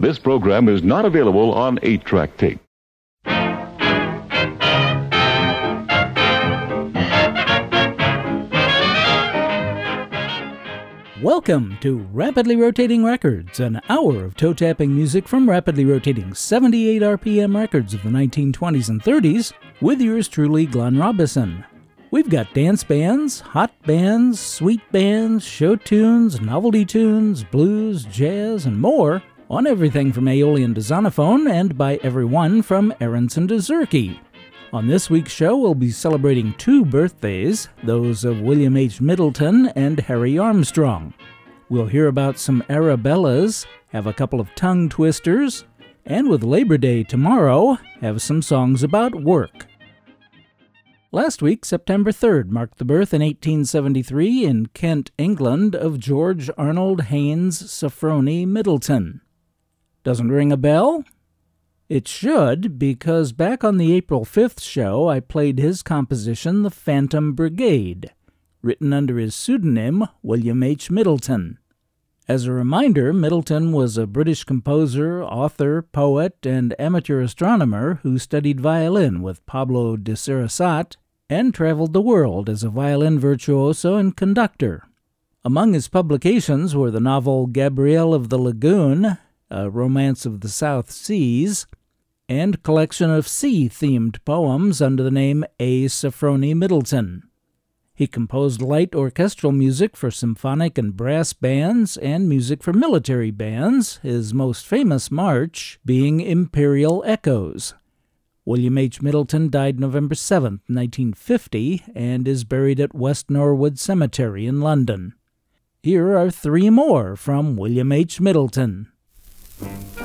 This program is not available on 8 track tape. Welcome to Rapidly Rotating Records, an hour of toe tapping music from rapidly rotating 78 RPM records of the 1920s and 30s, with yours truly, Glenn Robison. We've got dance bands, hot bands, sweet bands, show tunes, novelty tunes, blues, jazz, and more on everything from Aeolian to Zonophone and by everyone from Aaronson to Zurke. On this week's show, we'll be celebrating two birthdays, those of William H. Middleton and Harry Armstrong. We'll hear about some Arabellas, have a couple of tongue twisters, and with Labor Day tomorrow, have some songs about work. Last week, September 3rd, marked the birth in 1873 in Kent, England, of George Arnold Haynes Safroni Middleton. Doesn't ring a bell? It should, because back on the April 5th show, I played his composition, The Phantom Brigade, written under his pseudonym, William H. Middleton. As a reminder, Middleton was a British composer, author, poet, and amateur astronomer who studied violin with Pablo de Sarasate and traveled the world as a violin virtuoso and conductor. Among his publications were the novel Gabrielle of the Lagoon, a romance of the South Seas, and collection of sea themed poems under the name A. Safroni Middleton. He composed light orchestral music for symphonic and brass bands and music for military bands, his most famous march being Imperial Echoes. William H. Middleton died November 7, 1950, and is buried at West Norwood Cemetery in London. Here are three more from William H. Middleton. Mm-hmm.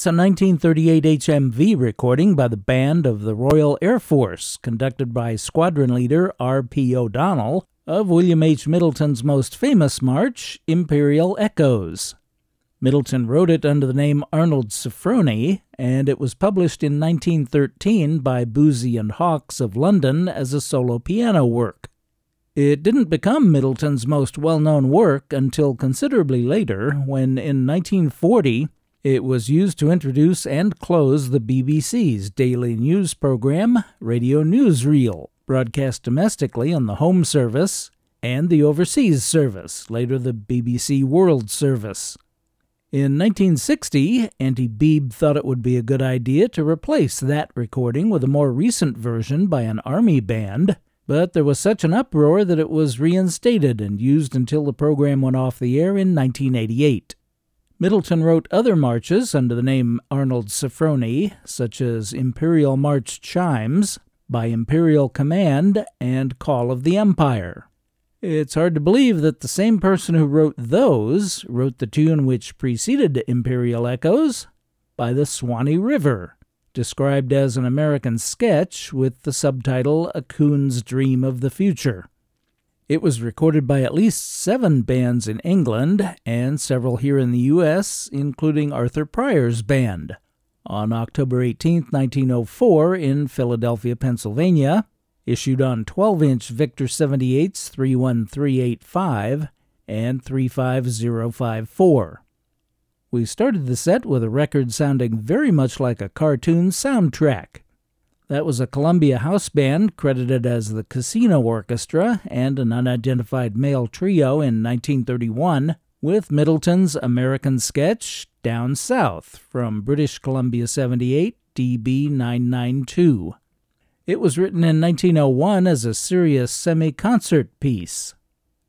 That's a 1938 HMV recording by the Band of the Royal Air Force, conducted by Squadron Leader R.P. O'Donnell, of William H. Middleton's most famous march, Imperial Echoes. Middleton wrote it under the name Arnold Safroni, and it was published in 1913 by Boosey and Hawkes of London as a solo piano work. It didn't become Middleton's most well known work until considerably later, when in 1940 it was used to introduce and close the BBC's daily news program, Radio Newsreel, broadcast domestically on the Home Service and the Overseas Service, later the BBC World Service. In 1960, Auntie Beebe thought it would be a good idea to replace that recording with a more recent version by an army band, but there was such an uproar that it was reinstated and used until the program went off the air in 1988. Middleton wrote other marches under the name Arnold Safroni, such as Imperial March Chimes, by Imperial Command, and Call of the Empire. It's hard to believe that the same person who wrote those wrote the tune which preceded Imperial Echoes by the Swanee River, described as an American sketch with the subtitle A Coon's Dream of the Future. It was recorded by at least seven bands in England and several here in the U.S., including Arthur Pryor's band, on October 18, 1904, in Philadelphia, Pennsylvania, issued on 12 inch Victor 78s 31385 and 35054. We started the set with a record sounding very much like a cartoon soundtrack. That was a Columbia house band credited as the Casino Orchestra and an unidentified male trio in 1931 with Middleton's American sketch Down South from British Columbia 78 DB 992. It was written in 1901 as a serious semi concert piece.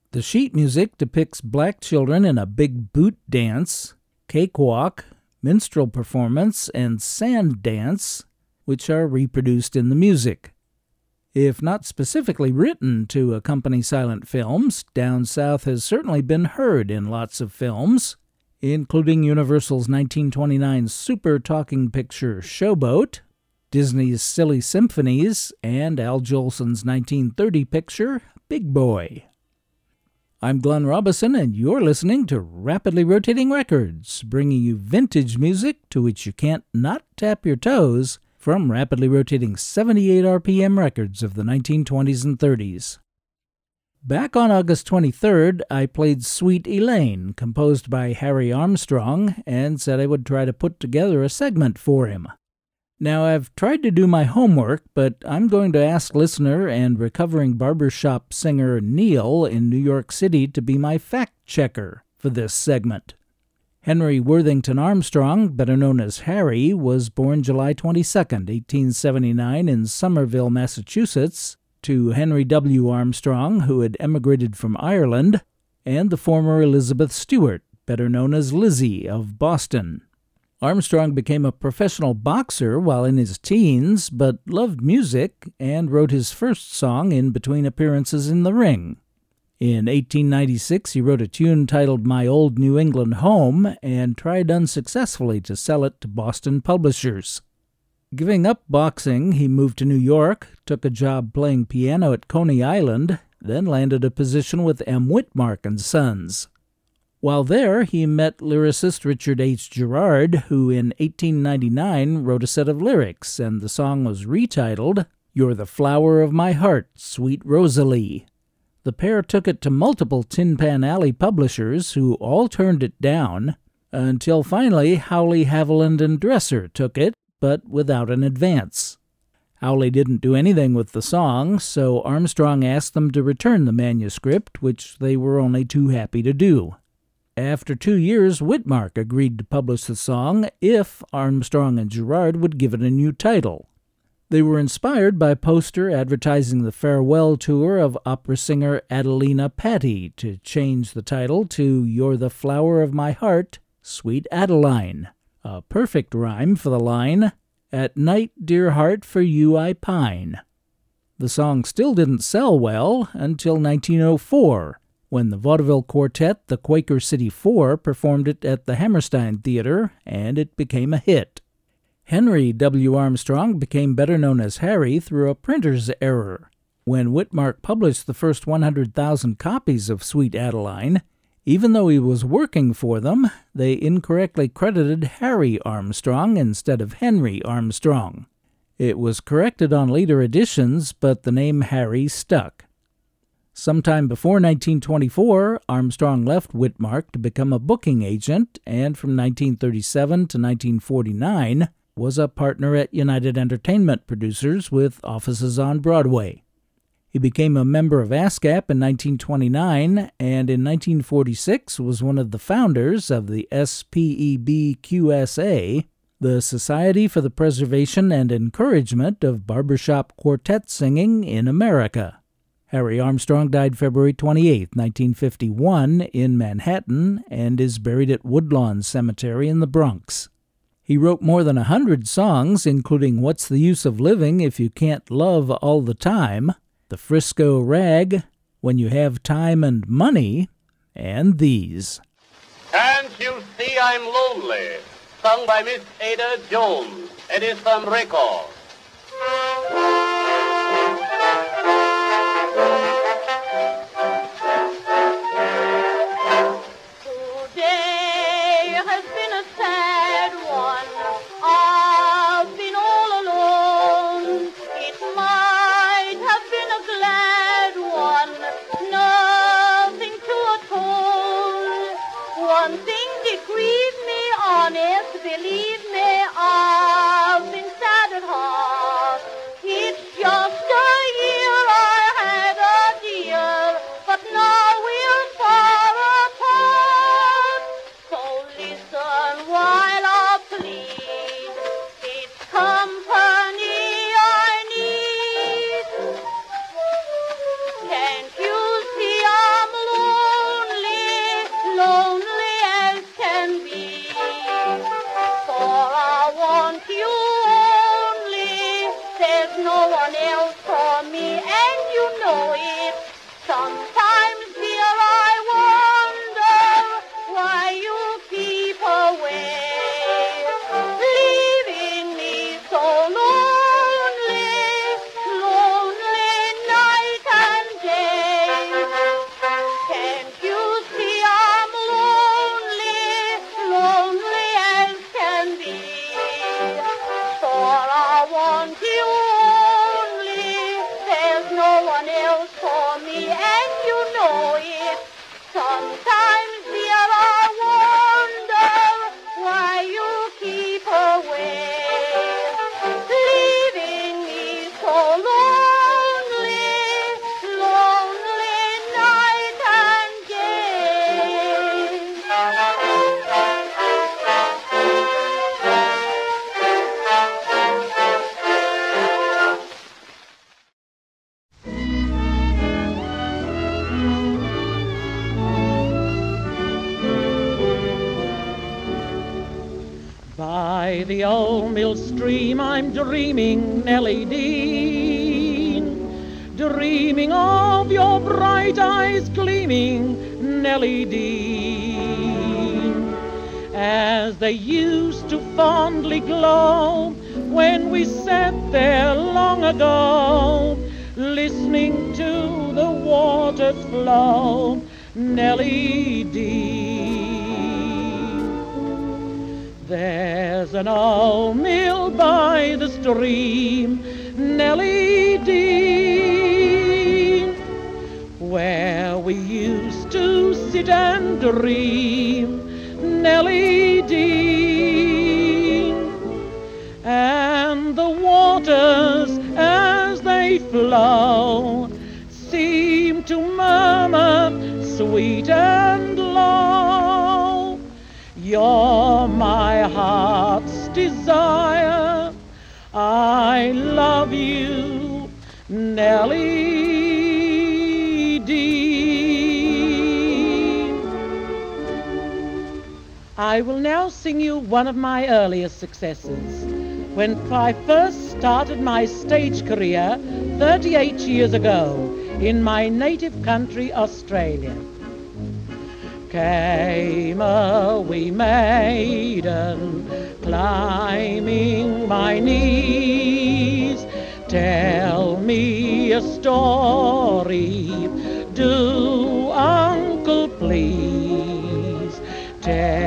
The sheet music depicts black children in a big boot dance, cakewalk, minstrel performance, and sand dance, which are reproduced in the music. If not specifically written to accompany silent films, Down South has certainly been heard in lots of films, including Universal's 1929 super talking picture Showboat, Disney's Silly Symphonies, and Al Jolson's 1930 picture, Big Boy. I'm Glenn Robison, and you're listening to Rapidly Rotating Records, bringing you vintage music to which you can't not tap your toes from rapidly rotating 78 RPM records of the 1920s and 30s. Back on August 23rd, I played Sweet Elaine, composed by Harry Armstrong, and said I would try to put together a segment for him. Now, I've tried to do my homework, but I'm going to ask listener and recovering barbershop singer Neil in New York City to be my fact checker for this segment. Henry Worthington Armstrong, better known as Harry, was born July 22, 1879, in Somerville, Massachusetts, to Henry W. Armstrong, who had emigrated from Ireland, and the former Elizabeth Stewart, better known as Lizzie, of Boston. Armstrong became a professional boxer while in his teens, but loved music and wrote his first song in between appearances in the ring. In 1896, he wrote a tune titled My Old New England Home and tried unsuccessfully to sell it to Boston publishers. Giving up boxing, he moved to New York, took a job playing piano at Coney Island, then landed a position with M. Witmark and Sons. While there, he met lyricist Richard H. Gerard, who in 1899 wrote a set of lyrics, and the song was retitled You're the Flower of My Heart, Sweet Rosalie. The pair took it to multiple Tin Pan Alley publishers, who all turned it down, until finally Howley, Haviland, and Dresser took it, but without an advance. Howley didn't do anything with the song, so Armstrong asked them to return the manuscript, which they were only too happy to do. After two years, Witmark agreed to publish the song if Armstrong and Gerard would give it a new title. They were inspired by a poster advertising the farewell tour of opera singer Adelina Patti to change the title to You're the Flower of My Heart, Sweet Adeline, a perfect rhyme for the line, At night, dear heart, for you I pine. The song still didn't sell well until 1904 when the vaudeville quartet, the Quaker City Four, performed it at the Hammerstein Theater, and it became a hit. Henry W. Armstrong became better known as Harry through a printer's error. When Witmark published the first 100,000 copies of Sweet Adeline, even though he was working for them, they incorrectly credited Harry Armstrong instead of Henry Armstrong. It was corrected on later editions, but the name Harry stuck. Sometime before 1924, Armstrong left Witmark to become a booking agent, and from 1937 to 1949 was a partner at United Entertainment Producers with offices on Broadway. He became a member of ASCAP in 1929 and in 1946 was one of the founders of the SPEBQSA, the Society for the Preservation and Encouragement of Barbershop Quartet Singing in America. Harry Armstrong died February 28, 1951, in Manhattan and is buried at Woodlawn Cemetery in the Bronx. He wrote more than a hundred songs, including What's the Use of Living If You Can't Love All the Time, the Frisco Rag, When You Have Time and Money, and these. Can't you see I'm lonely? Sung by Miss Ada Jones. It is record. dreaming, Nellie Dean. Dreaming of your bright eyes gleaming, Nellie Dean. As they used to fondly glow when we sat there long ago, listening to the water flow, Nellie Dean. An old mill by the stream, Nellie Dean, where we used to sit and dream, I will now sing you one of my earliest successes. When I first started my stage career 38 years ago in my native country, Australia. came a wee maiden climbing my knees. Tell me a story, do uncle please. Tell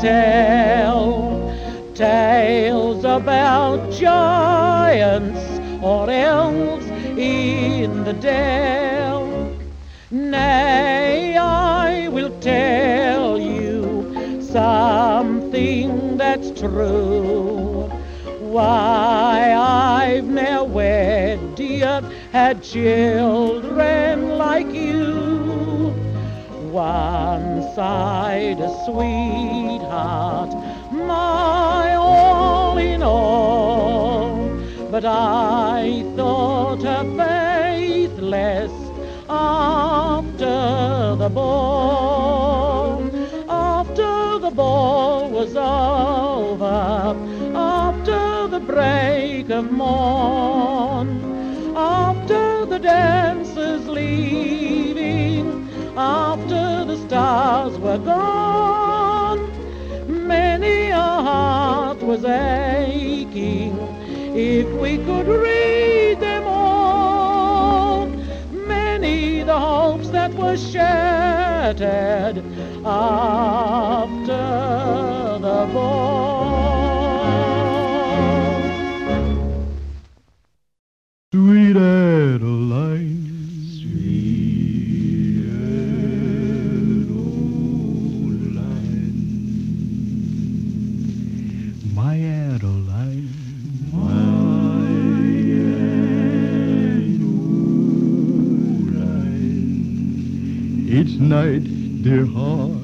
tell? Tales about giants or elves in the dell. Nay, I will tell you something that's true. Why, I've never wed, dear, had children like you. Once I'd a sweetheart, my all in all, but I thought her faithless after the ball. After the ball was over, after the break of morn, after the dancers leaving, after the stars were gone, many a heart was aching if we could read them all. Many the hopes that were shattered after the ball. Dear heart.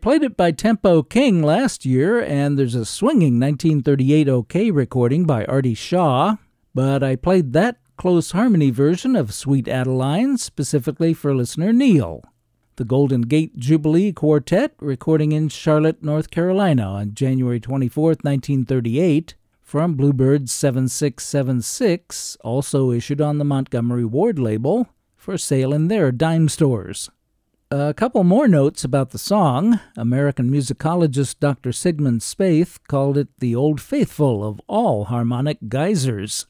Played it by Tempo King last year, and there's a swinging 1938 OK recording by Artie Shaw, but I played that close harmony version of Sweet Adeline specifically for listener Neil. The Golden Gate Jubilee Quartet, recording in Charlotte, North Carolina on January 24, 1938, from Bluebird 7676, also issued on the Montgomery Ward label, for sale in their dime stores. A couple more notes about the song. American musicologist Dr. Sigmund Spaeth called it the old faithful of all harmonic geysers.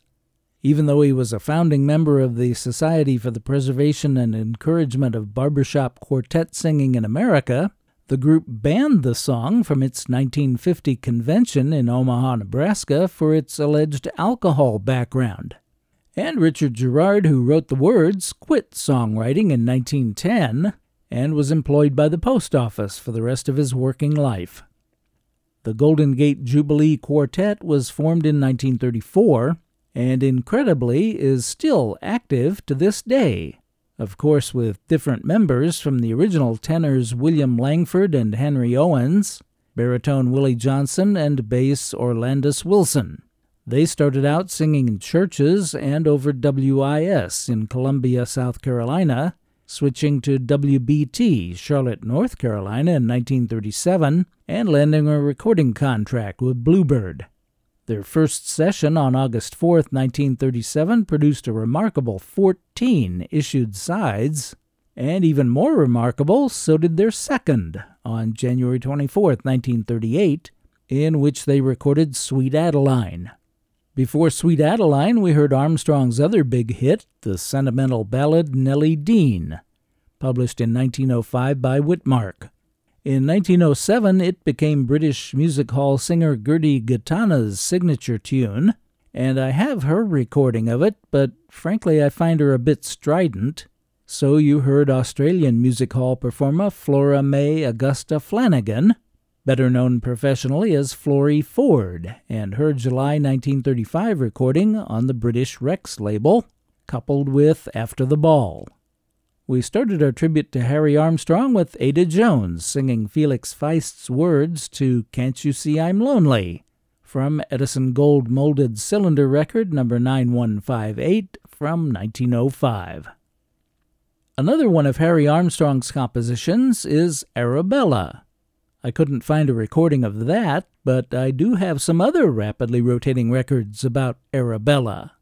Even though he was a founding member of the Society for the Preservation and Encouragement of Barbershop Quartet Singing in America, the group banned the song from its 1950 convention in Omaha, Nebraska for its alleged alcohol background. And Richard Gerard, who wrote the words, quit songwriting in 1910 and was employed by the post office for the rest of his working life. The Golden Gate Jubilee Quartet was formed in 1934 and incredibly is still active to this day. Of course, with different members from the original tenors William Langford and Henry Owens, baritone Willie Johnson, and bass Orlandus Wilson. They started out singing in churches and over WIS in Columbia, South Carolina, switching to WBT, Charlotte, North Carolina in 1937, and landing a recording contract with Bluebird. Their first session on August 4, 1937, produced a remarkable 14 issued sides, and even more remarkable, so did their second on January 24, 1938, in which they recorded Sweet Adeline. Before Sweet Adeline, we heard Armstrong's other big hit, the sentimental ballad Nellie Dean, published in 1905 by Witmark. In 1907, it became British music hall singer Gertie Gitana's signature tune, and I have her recording of it, but frankly I find her a bit strident. So you heard Australian music hall performer Flora May Augusta Flanagan better known professionally as Florrie Forde, and her July 1935 recording on the British Rex label, coupled with After the Ball. We started our tribute to Harry Armstrong with Ada Jones singing Felix Feist's words to Can't You See I'm Lonely from Edison Gold Molded Cylinder Record number 9158 from 1905. Another one of Harry Armstrong's compositions is Arabella I couldn't find a recording of that, but I do have some other rapidly rotating records about Arabella.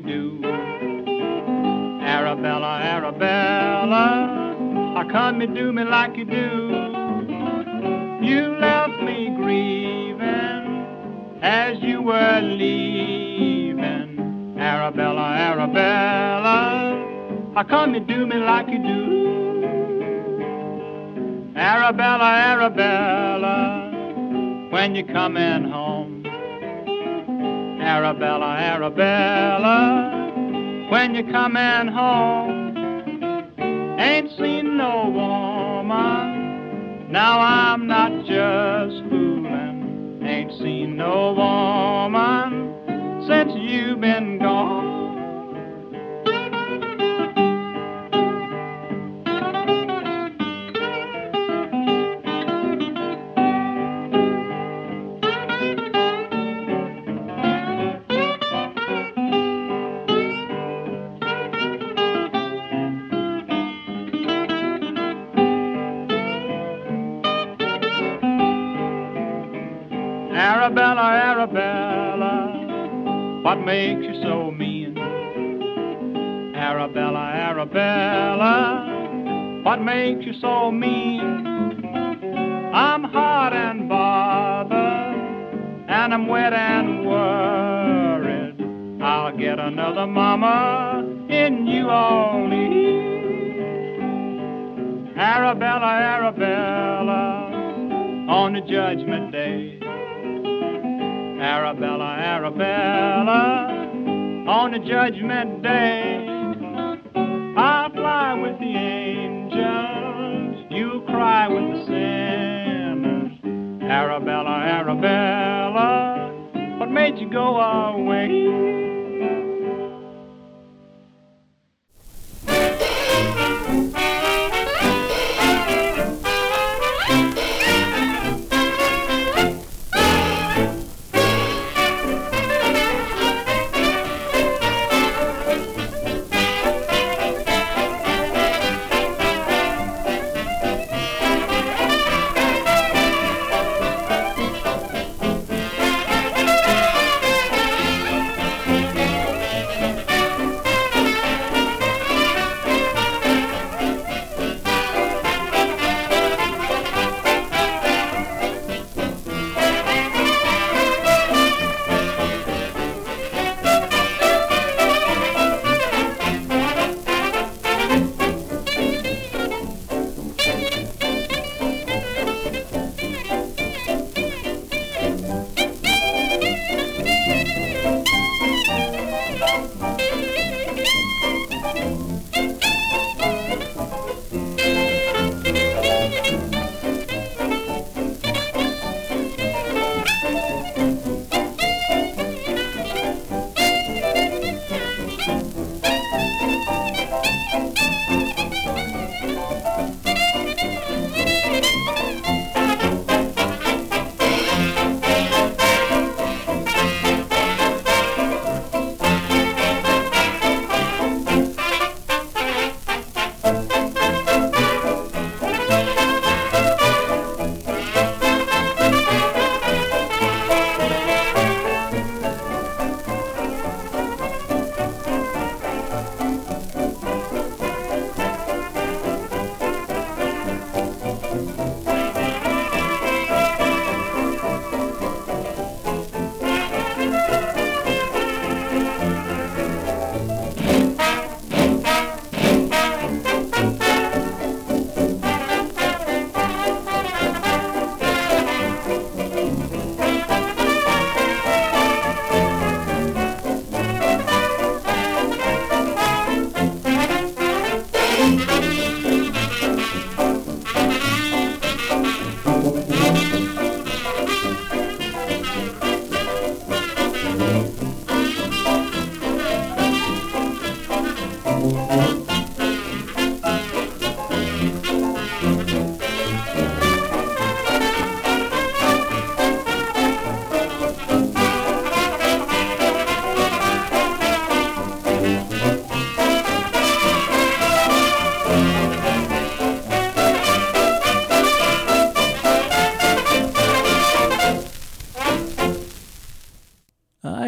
Do? Arabella, Arabella, how come you do me like you do? You left me grieving as you were leaving. Arabella, Arabella, how come you do me like you do? Arabella, Arabella, when you coming home. You coming home. Makes you so mean? Arabella, Arabella, what makes you so mean? I'm hot and bothered, and I'm wet and worried. I'll get another mama in New Orleans. Arabella, Arabella, on the judgment day. Arabella, Arabella, on the judgment day. I'll fly with the angels, you'll cry with the sinners. Arabella, Arabella, what made you go away?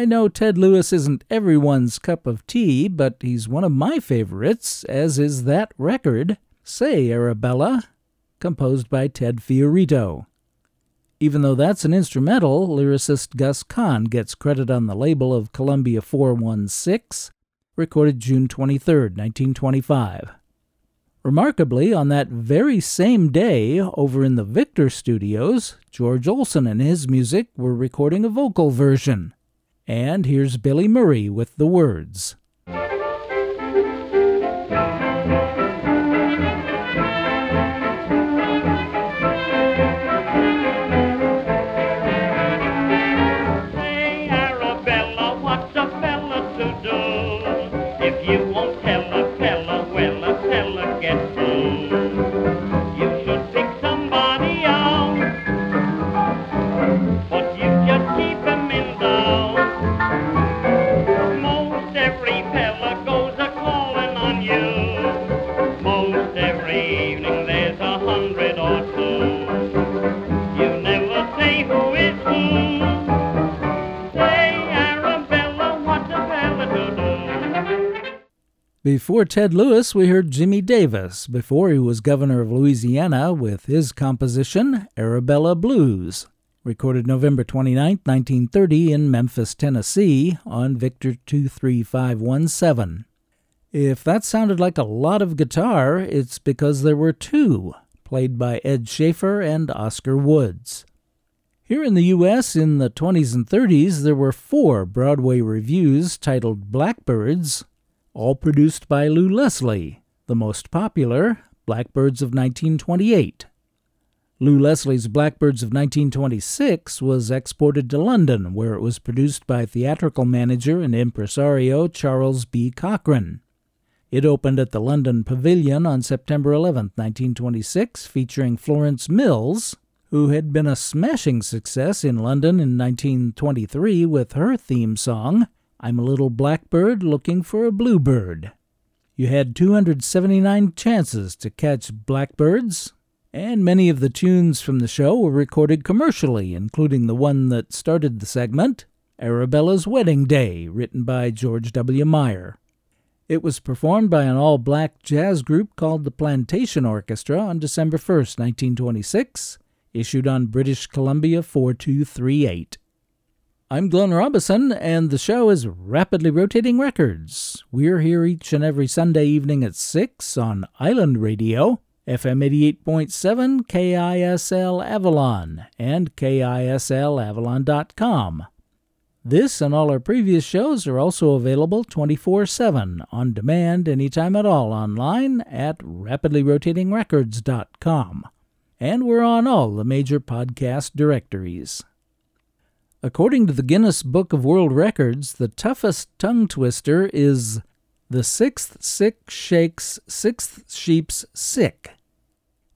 Know Ted Lewis isn't everyone's cup of tea, but he's one of my favorites, as is that record, Say Arabella, composed by Ted Fiorito. Even though that's an instrumental, lyricist Gus Kahn gets credit on the label of Columbia 416, recorded June 23, 1925. Remarkably, on that very same day, over in the Victor studios, George Olsen and his music were recording a vocal version. And here's Billy Murray with the words. Before Ted Lewis, we heard Jimmy Davis, before he was governor of Louisiana, with his composition, Arabella Blues, recorded November 29, 1930, in Memphis, Tennessee, on Victor 23517. If that sounded like a lot of guitar, it's because there were two, played by Ed Schaefer and Oscar Woods. Here in the U.S. in the 20s and 30s, there were four Broadway revues titled Blackbirds, all produced by Lew Leslie, the most popular, Blackbirds of 1928. Lew Leslie's Blackbirds of 1926 was exported to London, where it was produced by theatrical manager and impresario Charles B. Cochran. It opened at the London Pavilion on September 11, 1926, featuring Florence Mills, who had been a smashing success in London in 1923 with her theme song, I'm a Little Blackbird Looking for a Bluebird. You had 279 chances to catch blackbirds, and many of the tunes from the show were recorded commercially, including the one that started the segment, Arabella's Wedding Day, written by George W. Meyer. It was performed by an all black jazz group called the Plantation Orchestra on December 1, 1926, issued on British Columbia 4238. I'm Glenn Robison, and the show is Rapidly Rotating Records. We're here each and every Sunday evening at 6 on Island Radio, FM 88.7 KISL Avalon, and KISLAvalon.com. This and all our previous shows are also available 24 7 on demand anytime at all online at rapidlyrotatingrecords.com. And we're on all the major podcast directories. According to the Guinness Book of World Records, the toughest tongue twister is the sixth sick shakes sixth sheep's sick.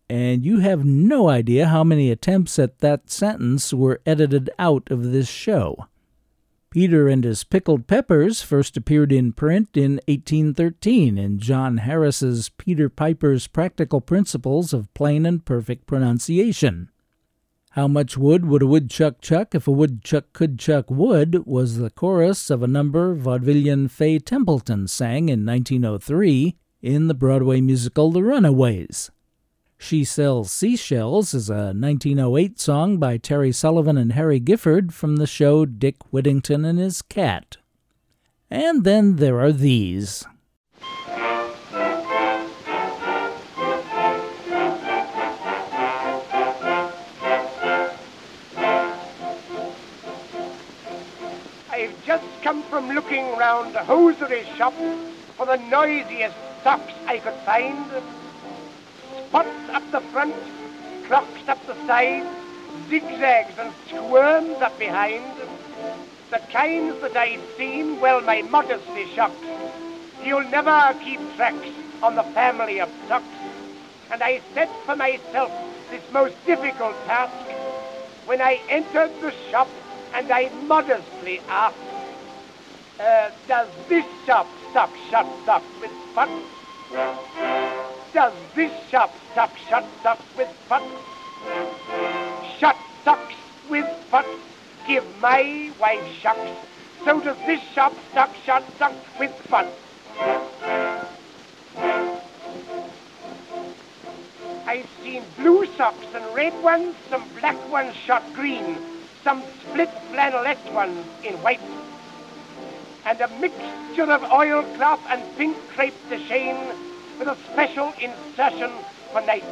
And you have no idea how many attempts at that sentence were edited out of this show. Peter and his Pickled Peppers first appeared in print in 1813 in John Harris's Peter Piper's Practical Principles of Plain and Perfect Pronunciation. How much wood would a woodchuck chuck if a woodchuck could chuck wood was the chorus of a number vaudevillian Fay Templeton sang in 1903 in the Broadway musical The Runaways. She Sells Seashells is a 1908 song by Terry Sullivan and Harry Gifford from the show Dick Whittington and His Cat. And then there are these. Just come from looking round the hosiery shop for the noisiest socks I could find. Spots up the front, crocks up the side, zigzags and squirms up behind. The kinds that I'd seen, well, my modesty shocks. You'll never keep tracks on the family of socks. And I set for myself this most difficult task when I entered the shop and I modestly asked, uh, does this shop stock shut socks with fun? Does this shop stock shut socks with fun? Shut socks with spots? Give my wife shucks. so does this shop stock shot stock with fun. I've seen blue socks and red ones, some black ones shot green, some split flannelette ones in white, and a mixture of oilcloth and pink crepe de chine with a special insertion for night.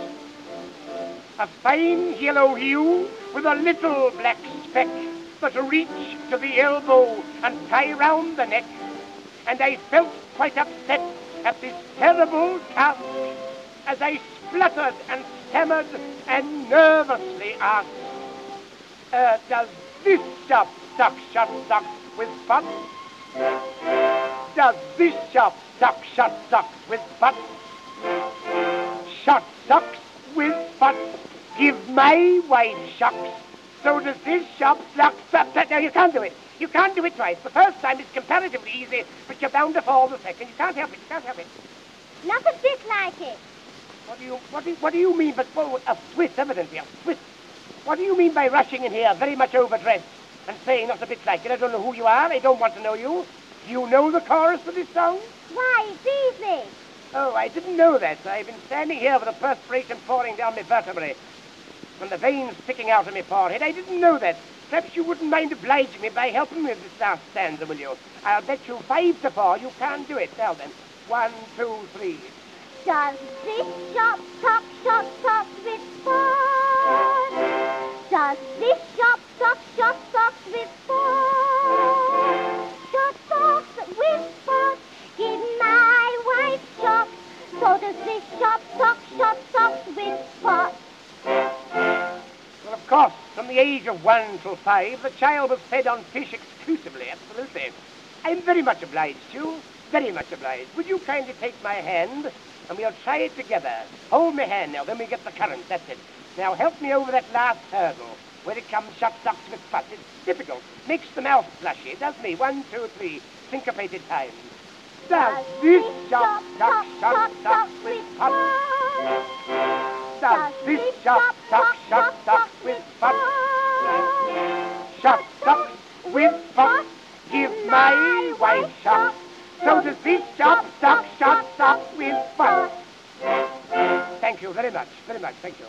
A fine yellow hue with a little black speck that reach to the elbow and tie round the neck, and I felt quite upset at this terrible task as I spluttered and stammered and nervously asked, uh, does this shop stock shut socks with butts? Does this shop stock shut socks with butts? Shut socks with butts. Give my wife shucks. So does this shop stock stock. No, you can't do it. You can't do it twice. The first time is comparatively easy, but you're bound to fall the second. You can't help it. You can't help it. Not a bit like it. What do you what do, what do you mean? But oh, a Swiss, evidently a Swiss. What do you mean by rushing in here, very much overdressed, and saying not a bit like it? I don't know who you are. I don't want to know you. Do you know the chorus for this song? Why, it's easy. Oh, I didn't know that. I've been standing here with the perspiration pouring down my vertebrae and the veins sticking out of my forehead. I didn't know that. Perhaps you wouldn't mind obliging me by helping me with this last stanza, will you? I'll bet you five to four you can't do it. Now then, one, two, three. Does this shop stock shop stock with fun? Does this shop stock shop stock with fun? Shop stocks with fun. Give my wife shop. So does this shop shop stocks with fun? Well, of course, from the age of one till five, the child was fed on fish exclusively, absolutely. I'm very much obliged to you, very much obliged. Would you kindly take my hand, and we'll try it together. Hold my hand now, then we get the current, that's it. Now help me over that last hurdle, where it comes shut stocks with fuss. It's difficult, makes the mouth flushy, does me. One, two, three, syncopated time. Does this shop stock shut stocks with fuss? Does this shop stock shut stocks with fuss? Shut stocks with fuss. Give my wife shop. So does this shop stock shut stocks with fuss. Thank you very much, very much, thank you.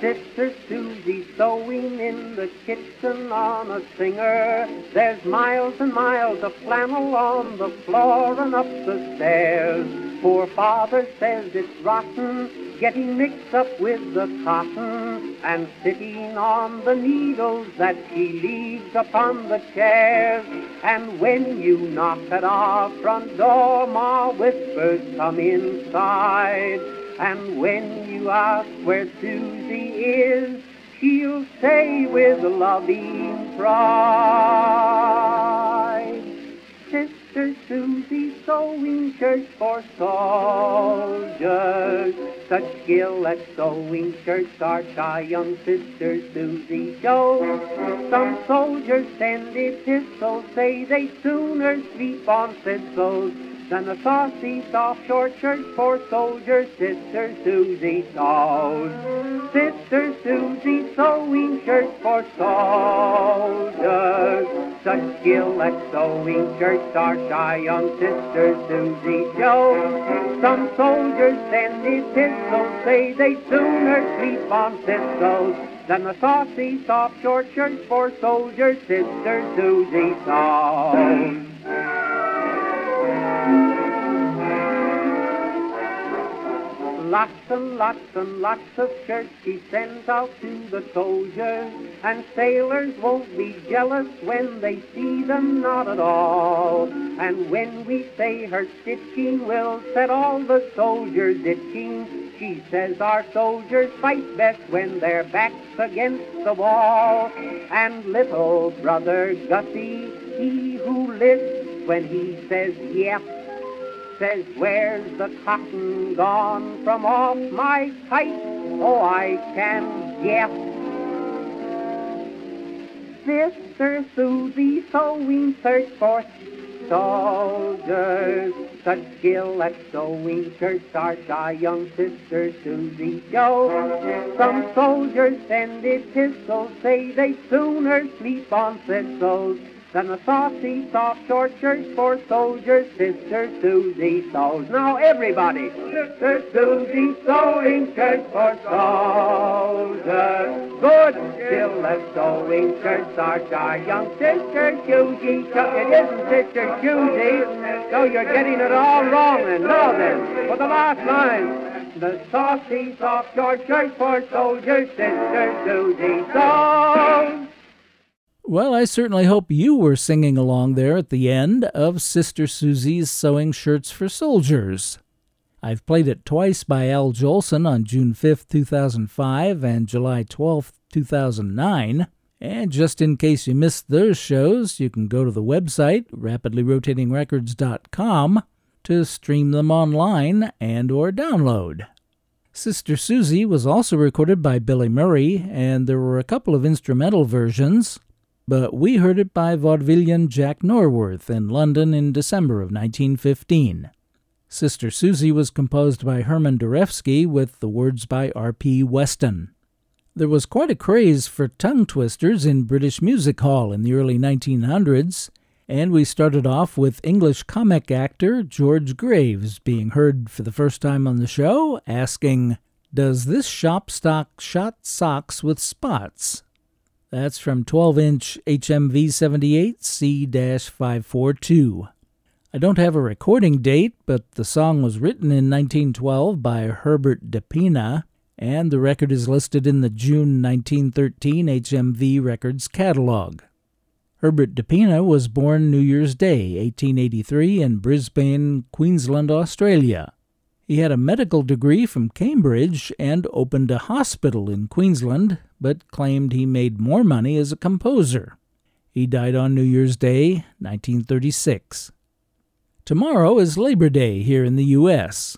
Sister Susie sewing in the kitchen on a singer. There's miles and miles of flannel on the floor and up the stairs. Poor father says it's rotten, getting mixed up with the cotton and sitting on the needles that he leaves upon the chairs. And when you knock at our front door, Ma whispers, come inside. And when you ask where Susie is, she'll say with loving pride, Sister Susie sewing shirts for soldiers. Such skill at sewing shirts our shy young sister Susie shows. Some soldiers send epistles, say they sooner sleep on thistles than a saucy soft short shirt for soldiers Sister Susie sews. Sister Susie sewing shirts for soldiers. Such skill at sewing shirts our shy young sister Susie shows. Some soldiers send epistles, say they'd sooner sleep on thistles than the saucy soft short shirts for soldiers Sister Susie sews. Lots and lots and lots of shirts she sends out to the soldiers, and sailors won't be jealous when they see them not at all. And when we say her stitching will set all the soldiers itching, she says our soldiers fight best when their backs against the wall. And little brother Gussie, he who lives when he says yep, says, Where's the cotton gone from off my kite? Oh, I can guess. Sister Susie sewing search for soldiers. Such skill at sewing shirts our shy young sister Susie shows. Some soldiers send epistles, say they sooner sleep on thistles than a saucy, soft, short shirt for soldiers, Sister Susie sews. Now everybody, Sister Susie sewing shirts for soldiers. Good skill at sewing shirts, our shy young sister Susie. It isn't Sister Susie, so you're getting it all wrong. And now then, for the last line. The saucy, soft, short shirt for soldiers, Sister Susie sews. Well, I certainly hope you were singing along there at the end of Sister Susie's Sewing Shirts for Soldiers. I've played it twice by Al Jolson on June 5, 2005 and July 12, 2009. And just in case you missed those shows, you can go to the website, rapidlyrotatingrecords.com, to stream them online and or download. Sister Susie was also recorded by Billy Murray, and there were a couple of instrumental versions but we heard it by vaudevillian Jack Norworth in London in December of 1915. Sister Susie was composed by Herman Darewski with the words by R.P. Weston. There was quite a craze for tongue twisters in British music hall in the early 1900s, and we started off with English comic actor George Graves being heard for the first time on the show asking, Does this shop stock shot socks with spots? That's from 12 inch HMV 78 C 542. I don't have a recording date, but the song was written in 1912 by Herbert DePina, and the record is listed in the June 1913 HMV Records catalog. Herbert DePina was born New Year's Day, 1883, in Brisbane, Queensland, Australia. He had a medical degree from Cambridge and opened a hospital in Queensland, but claimed he made more money as a composer. He died on New Year's Day, 1936. Tomorrow is Labor Day here in the U.S.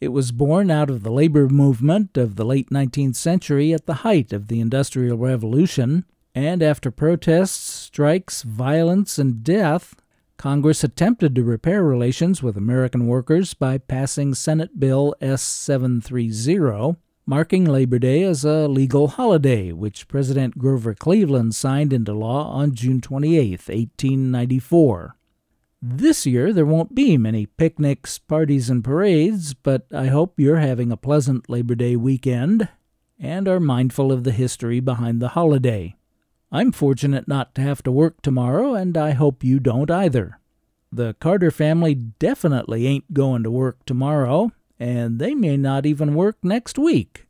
It was born out of the labor movement of the late 19th century at the height of the Industrial Revolution, and after protests, strikes, violence, and death, Congress attempted to repair relations with American workers by passing Senate Bill S 730, marking Labor Day as a legal holiday, which President Grover Cleveland signed into law on June 28, 1894. This year there won't be many picnics, parties, and parades, but I hope you're having a pleasant Labor Day weekend and are mindful of the history behind the holiday. I'm fortunate not to have to work tomorrow, and I hope you don't either. The Carter family definitely ain't going to work tomorrow, and they may not even work next week.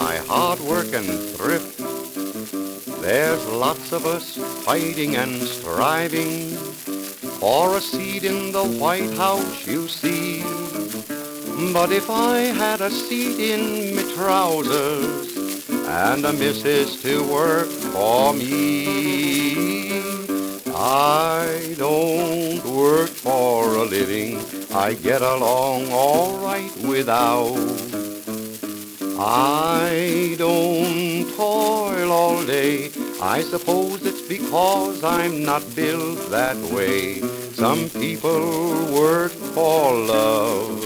By hard work and thrift. There's lots of us fighting and striving for a seat in the White House, you see. But if I had a seat in me trousers and a missus to work for me, I don't work for a living. I get along all right without. I don't toil all day. I suppose it's because I'm not built that way. Some people work for love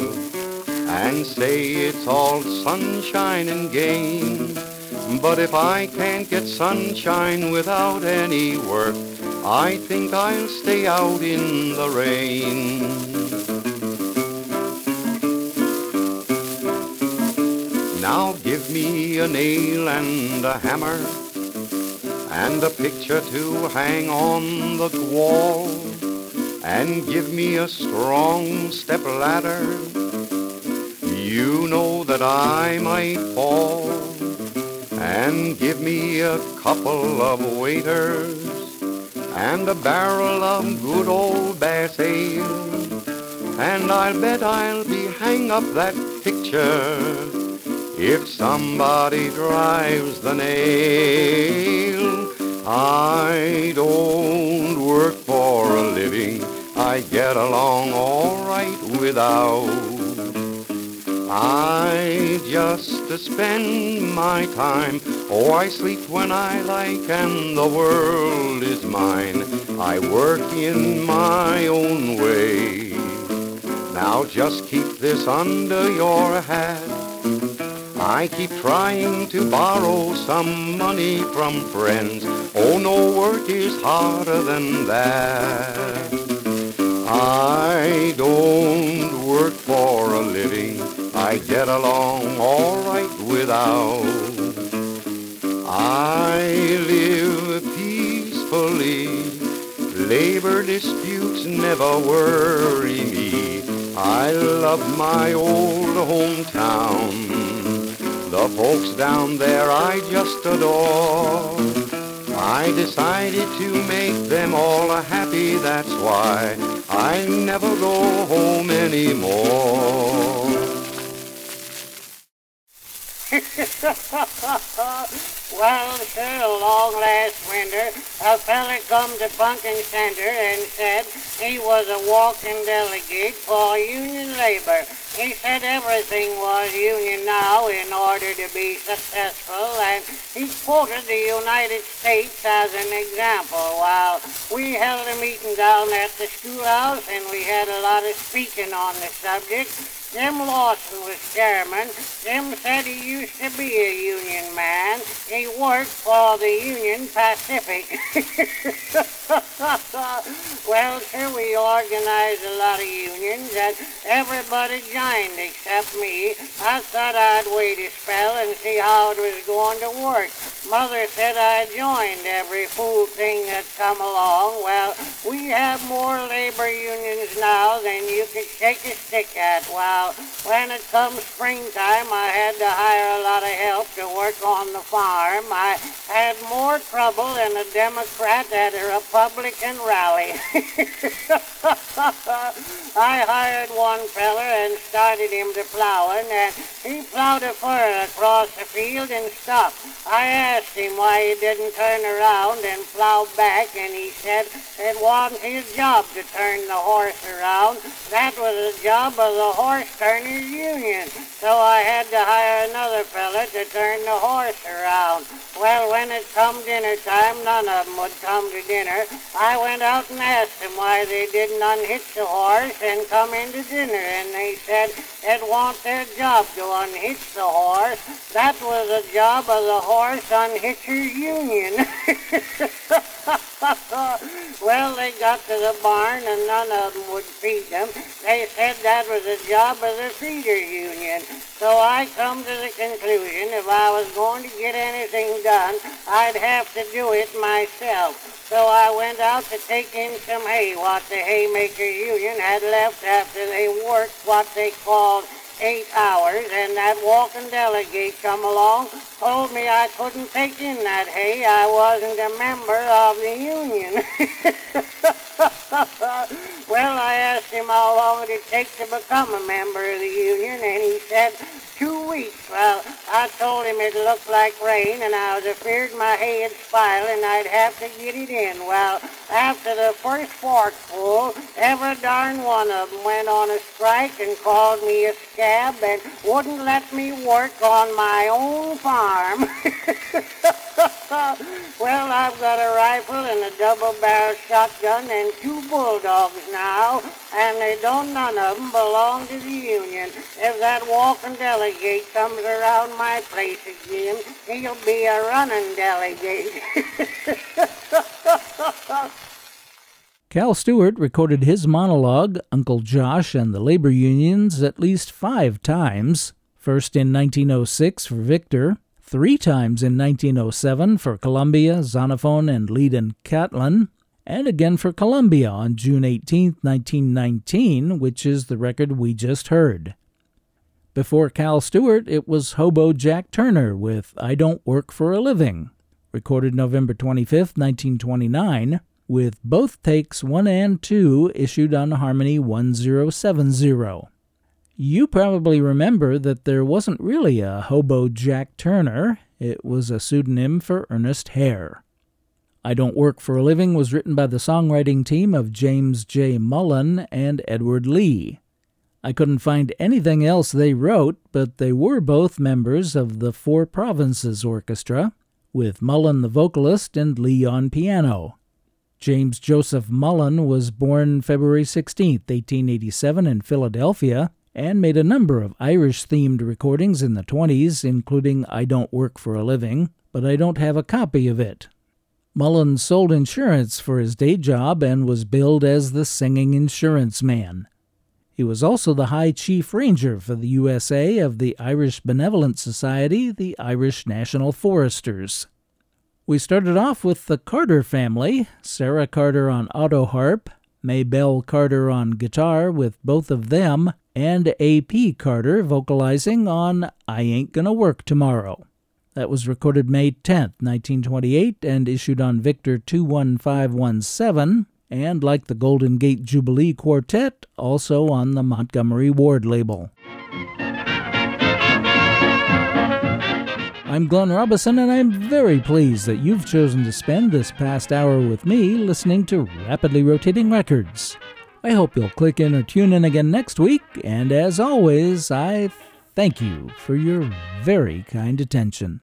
and say it's all sunshine and gain. But if I can't get sunshine without any work, I think I'll stay out in the rain. Now give me a nail and a hammer and a picture to hang on the wall and give me a strong step ladder. You know that I might fall and give me a couple of waiters and a barrel of good old Bass ale and I'll bet I'll be hang up that picture if somebody drives the nail, I don't work for a living. I get along all right without. I just spend my time. Oh, I sleep when I like and the world is mine. I work in my own way. Now just keep this under your hat. I keep trying to borrow some money from friends. Oh, no work is harder than that. I don't work for a living. I get along all right without. I live peacefully. Labor disputes never worry me. I love my old hometown. The folks down there I just adore. I decided to make them all happy, that's why I never go home anymore. well, sir, long last winter, a fella come to Punkin Center and said he was a walking delegate for union labor. He said everything was union now in order to be successful, and he quoted the United States as an example. While we held a meeting down at the schoolhouse, and we had a lot of speaking on the subject, Jim Lawson was chairman. Jim said he used to be a union man. He worked for the Union Pacific. well, sir, we organized a lot of unions and everybody joined except me. I thought I'd wait a spell and see how it was going to work. Mother said I joined every fool thing that come along. Well, we have more labor unions now than you could shake a stick at. Well, when it comes springtime, I had to hire a lot of help to work on the farm. I had more trouble than a Democrat at a Republican rally. I hired one feller and started him to plowing, and uh, he plowed a furrow across the field and stopped. I asked him why he didn't turn around and plow back, and he said it wasn't his job to turn the horse around. That was the job of the horse Turner's Union. So I had to hire another fella to turn the horse around. Well, when it come dinner time, none of them would come to dinner. I went out and asked them why they didn't unhitch the horse and come in to dinner, and they said it wasn't their job to unhitch the horse. That was the job of the horse unhitchers union. well, they got to the barn and none of them would feed them. They said that was the job of the feeders union. So I come to the conclusion if I was going to get anything done, I'd have to do it myself. So I went out to take in some hay, what the haymaker union had left after they worked what they called eight hours, and that walking delegate come along, told me I couldn't take in that hay. I wasn't a member of the union. well, I asked him how long it'd take to become a member of the union, and he said two weeks. Well, I told him it looked like rain, and I was afraid my hay would spoil, and I'd have to get it in. Well, after the first forkful, every darn one of them went on a strike and called me a scab and wouldn't let me work on my own farm. well, I've got a rifle and a double-barrel shotgun and two bulldogs now, and they don't none of them belong to the union. If that walking delegate comes around my place again, he'll be a running delegate. Cal Stewart recorded his monologue, Uncle Josh and the Labor Unions, at least five times. First in 1906 for Victor, three times in 1907 for Columbia, Zonophone, and Leeds Catlin, and again for Columbia on June 18, 1919, which is the record we just heard. Before Cal Stewart, it was Hobo Jack Turner with I Don't Work for a Living, recorded November 25, 1929 with both takes 1 and 2 issued on Harmony 1070. You probably remember that there wasn't really a hobo Jack Turner, it was a pseudonym for Ernest Hare. I Don't Work for a Living was written by the songwriting team of James J. Mullen and Edward Lee. I couldn't find anything else they wrote, but they were both members of the Four Provinces Orchestra, with Mullen the vocalist and Lee on piano. James Joseph Mullen was born February 16, 1887, in Philadelphia, and made a number of Irish themed recordings in the 20s, including I Don't Work for a Living, but I don't have a copy of it. Mullen sold insurance for his day job and was billed as the singing insurance man. He was also the High Chief Ranger for the USA of the Irish Benevolent Society, the Irish National Foresters. We started off with the Carter family Sara Carter on auto harp, Maybelle Carter on guitar with both of them, and A.P. Carter vocalizing on I Ain't Gonna Work Tomorrow. That was recorded May 10, 1928, and issued on Victor 21517, and like the Golden Gate Jubilee Quartet, also on the Montgomery Ward label. I'm Glenn Robison, and I'm very pleased that you've chosen to spend this past hour with me listening to Rapidly Rotating Records. I hope you'll click in or tune in again next week, and as always, I thank you for your very kind attention.